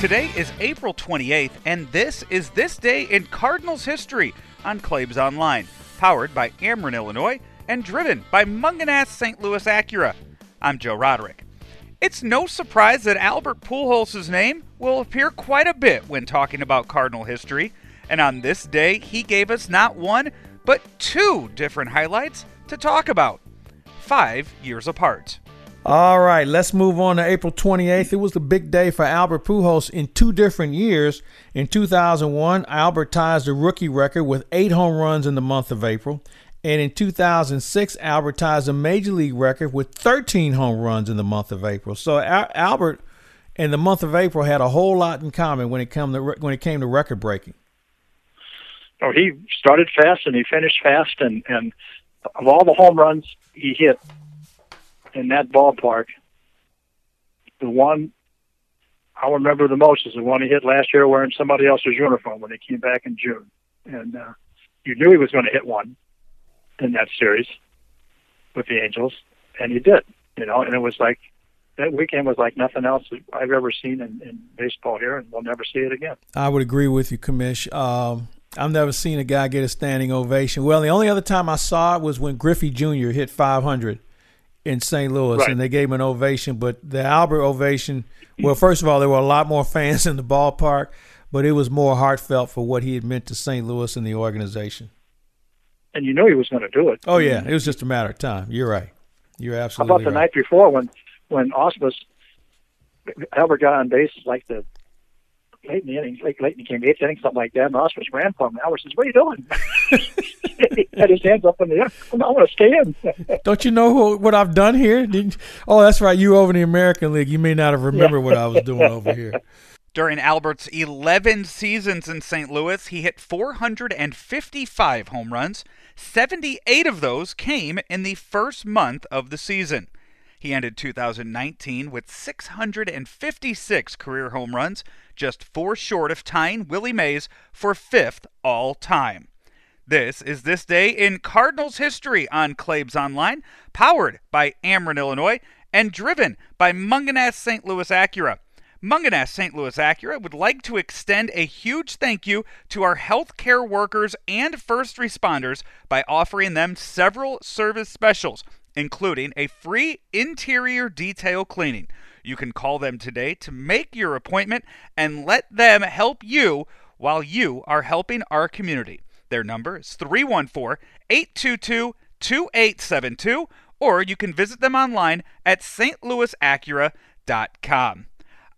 Today is April 28th, and this is This Day in Cardinals History on Claibs Online, powered by Ameren, Illinois, and driven by Mungenast St. Louis Acura. I'm Joe Roderick. It's no surprise that Albert Pujols' name will appear quite a bit when talking about Cardinal history, and on this day, he gave us not one, but two different highlights to talk about, five years apart. All right, let's move on to April 28th. It was the big day for Albert Pujols in two different years. In 2001, Albert ties the rookie record with eight home runs in the month of April. And in 2006, Albert ties the major league record with 13 home runs in the month of April. So Al- Albert and the month of April had a whole lot in common when it come to when it came to record breaking. Oh, he started fast and he finished fast, and and of all the home runs he hit in that ballpark, the one I remember the most is the one he hit last year wearing somebody else's uniform when he came back in June, and uh, you knew he was going to hit one in that series with the Angels, and he did. You know, and it was like that weekend was like nothing else I've ever seen in, in baseball here, and we'll never see it again. I would agree with you, Commish. Um, I've never seen a guy get a standing ovation. Well, the only other time I saw it was when Griffey Jr. hit 500 in St. Louis, Right. and they gave him an ovation. But the Albert ovation, well, mm. first of all, there were a lot more fans in the ballpark, but it was more heartfelt for what he had meant to St. Louis and the organization. And you knew he was going to do it. Oh yeah, it was just a matter of time. You're right. You're How absolutely about the right. night before when when Ausmus Albert got on base like the late in the inning, late late in the game, eighth inning, something like that, and Ausmus ran for him. Albert says, "What are you doing?" he had his hands up in the air. I want to stay in. Don't you know who, what I've done here? Didn't, oh, that's right. You over in the American League. You may not have remembered what I was doing over here. During Albert's 11 seasons in St. Louis, he hit 455 home runs. 78 of those came in the first month of the season. He ended 2019 with 656 career home runs, just four short of tying Willie Mays for fifth all time. This is This Day in Cardinals History on Claibs Online, powered by Ameren, Illinois, and driven by Mungenast St. Louis Acura. Mungenast St. Louis Acura would like to extend a huge thank you to our healthcare workers and first responders by offering them several service specials, including a free interior detail cleaning. You can call them today to make your appointment and let them help you while you are helping our community. Their number is 314 822 2872, or you can visit them online at stlouisacura.com.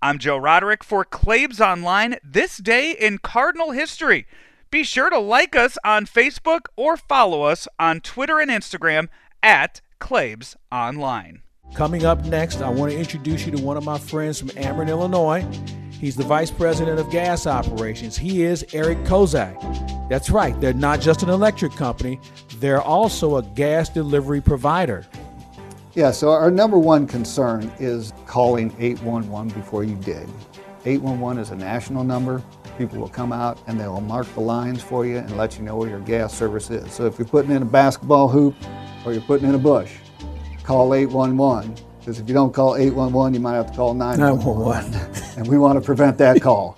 I'm Joe Roderick for Claibs Online, this day in Cardinal history. Be sure to like us on Facebook or follow us on Twitter and Instagram at Claibs Online. Coming up next, I want to introduce you to one of my friends from Ameren, Illinois. He's the vice president of gas operations. He is Eric Kozak. That's right, they're not just an electric company, they're also a gas delivery provider. Yeah, so our number one concern is calling 811 before you dig. 811 is a national number. People will come out and they will mark the lines for you and let you know where your gas service is. So if you're putting in a basketball hoop or you're putting in a bush, call 811. Because if you don't call 811, you might have to call 911. 911. and we want to prevent that call.